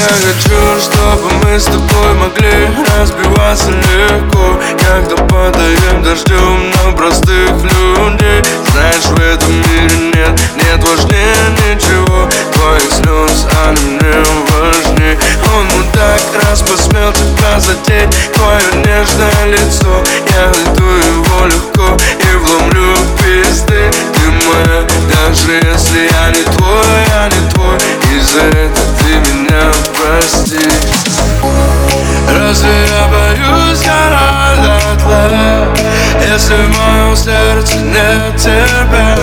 Я хочу, чтобы мы с тобой могли разбиваться легко Когда падаем дождем на простых людей. Знаешь, в этом мире нет, нет важнее ничего. Твоих слез, они мне важнее Он мудак, раз посмел тебя задеть. Твое нежное лицо Я найду его легко и вломлю пизды. Ты моя, даже если я не твой, я не твой. И за это ты меня прости. Разве я боюсь города Если в моем сердце нет тебя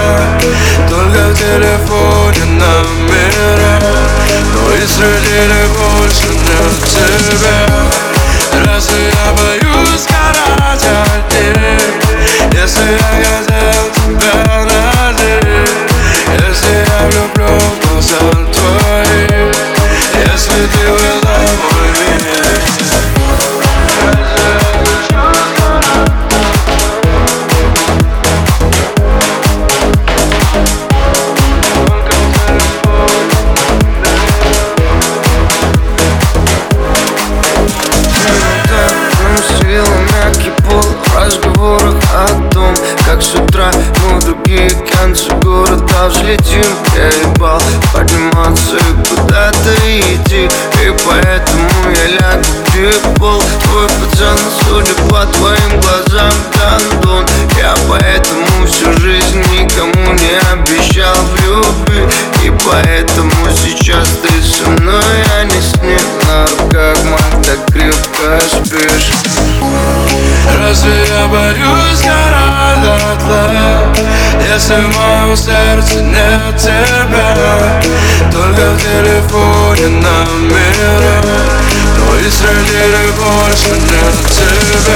Только в телефоне номера Но и среди них больше нет тебя другие концы города взлетим Я ебал подниматься куда-то идти. И поэтому я лягу в пол Твой пацан, судя по твоим глазам, гандон. Я поэтому всю жизнь никому не обещал в любви. И поэтому сейчас ты со мной, а не с ним. На руках моих так крепко спишь. Разве я города тла Если в моем сердце нет тебя Только в телефоне номера Но и среди них больше нет тебя Разве я боюсь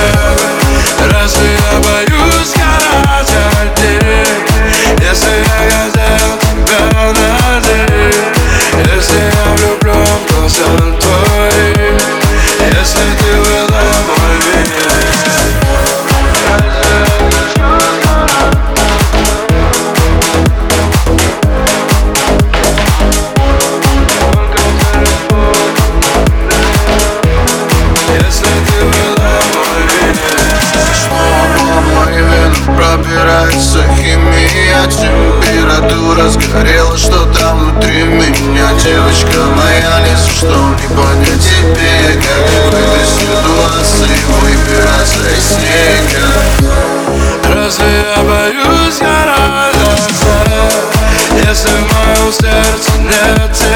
Сердце, нет